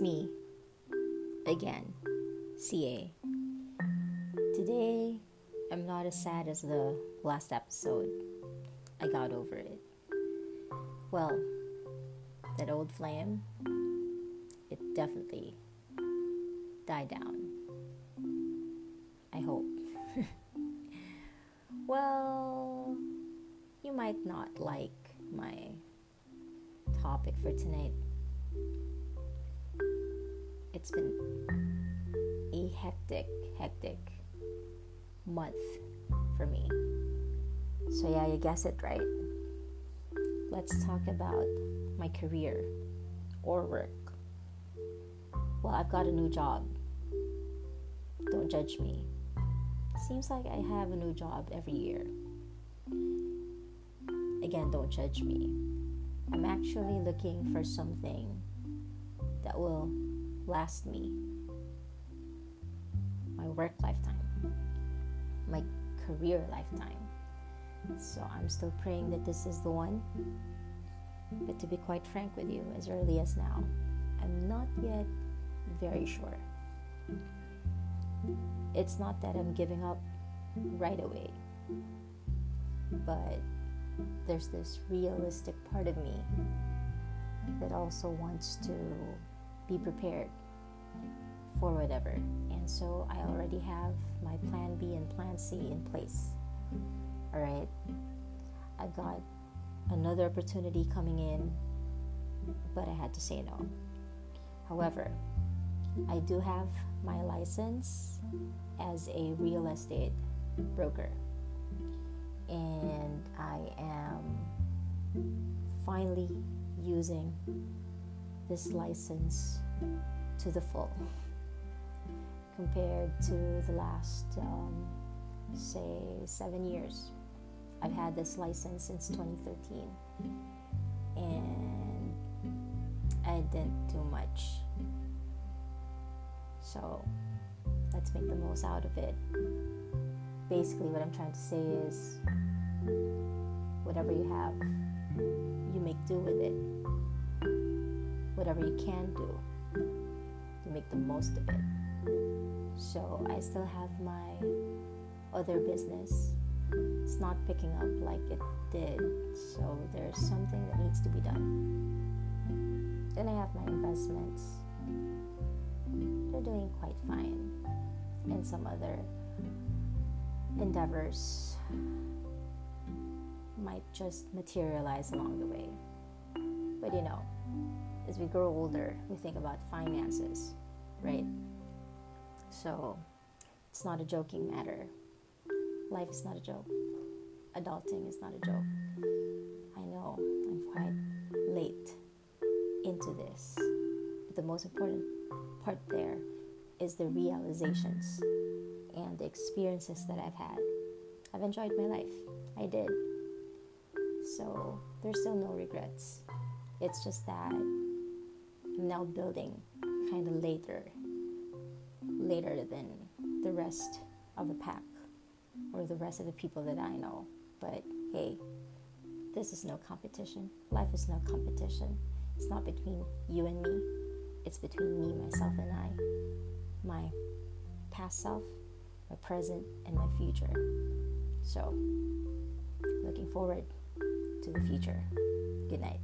Me again, CA. Today, I'm not as sad as the last episode. I got over it. Well, that old flame, it definitely died down. I hope. well, you might not like my topic for tonight it's been a hectic, hectic month for me. So, yeah, you guess it right. Let's talk about my career or work. Well, I've got a new job. Don't judge me. Seems like I have a new job every year. Again, don't judge me. I'm actually looking for something that will last me my work lifetime, my career lifetime. So I'm still praying that this is the one. But to be quite frank with you, as early as now, I'm not yet very sure. It's not that I'm giving up right away, but there's this realistic part of me that also wants to be prepared for whatever. And so I already have my plan B and plan C in place. All right. I got another opportunity coming in, but I had to say no. However, I do have my license as a real estate broker, and I am finally using this license to the full compared to the last, um, say, seven years. I've had this license since 2013 and I didn't do much. So let's make the most out of it. Basically, what I'm trying to say is whatever you have, you make do with it. Whatever you can do, make the most of it. So I still have my other business. It's not picking up like it did. So there's something that needs to be done. Then I have my investments. They're doing quite fine. And some other endeavors might just materialize along the way. But you know, as we grow older, we think about finances, right? So it's not a joking matter. Life is not a joke. Adulting is not a joke. I know I'm quite late into this. But the most important part there is the realizations and the experiences that I've had. I've enjoyed my life. I did. So there's still no regrets. It's just that I'm now building kind of later, later than the rest of the pack or the rest of the people that I know. But hey, this is no competition. Life is no competition. It's not between you and me, it's between me, myself, and I. My past self, my present, and my future. So, looking forward to the future. Good night.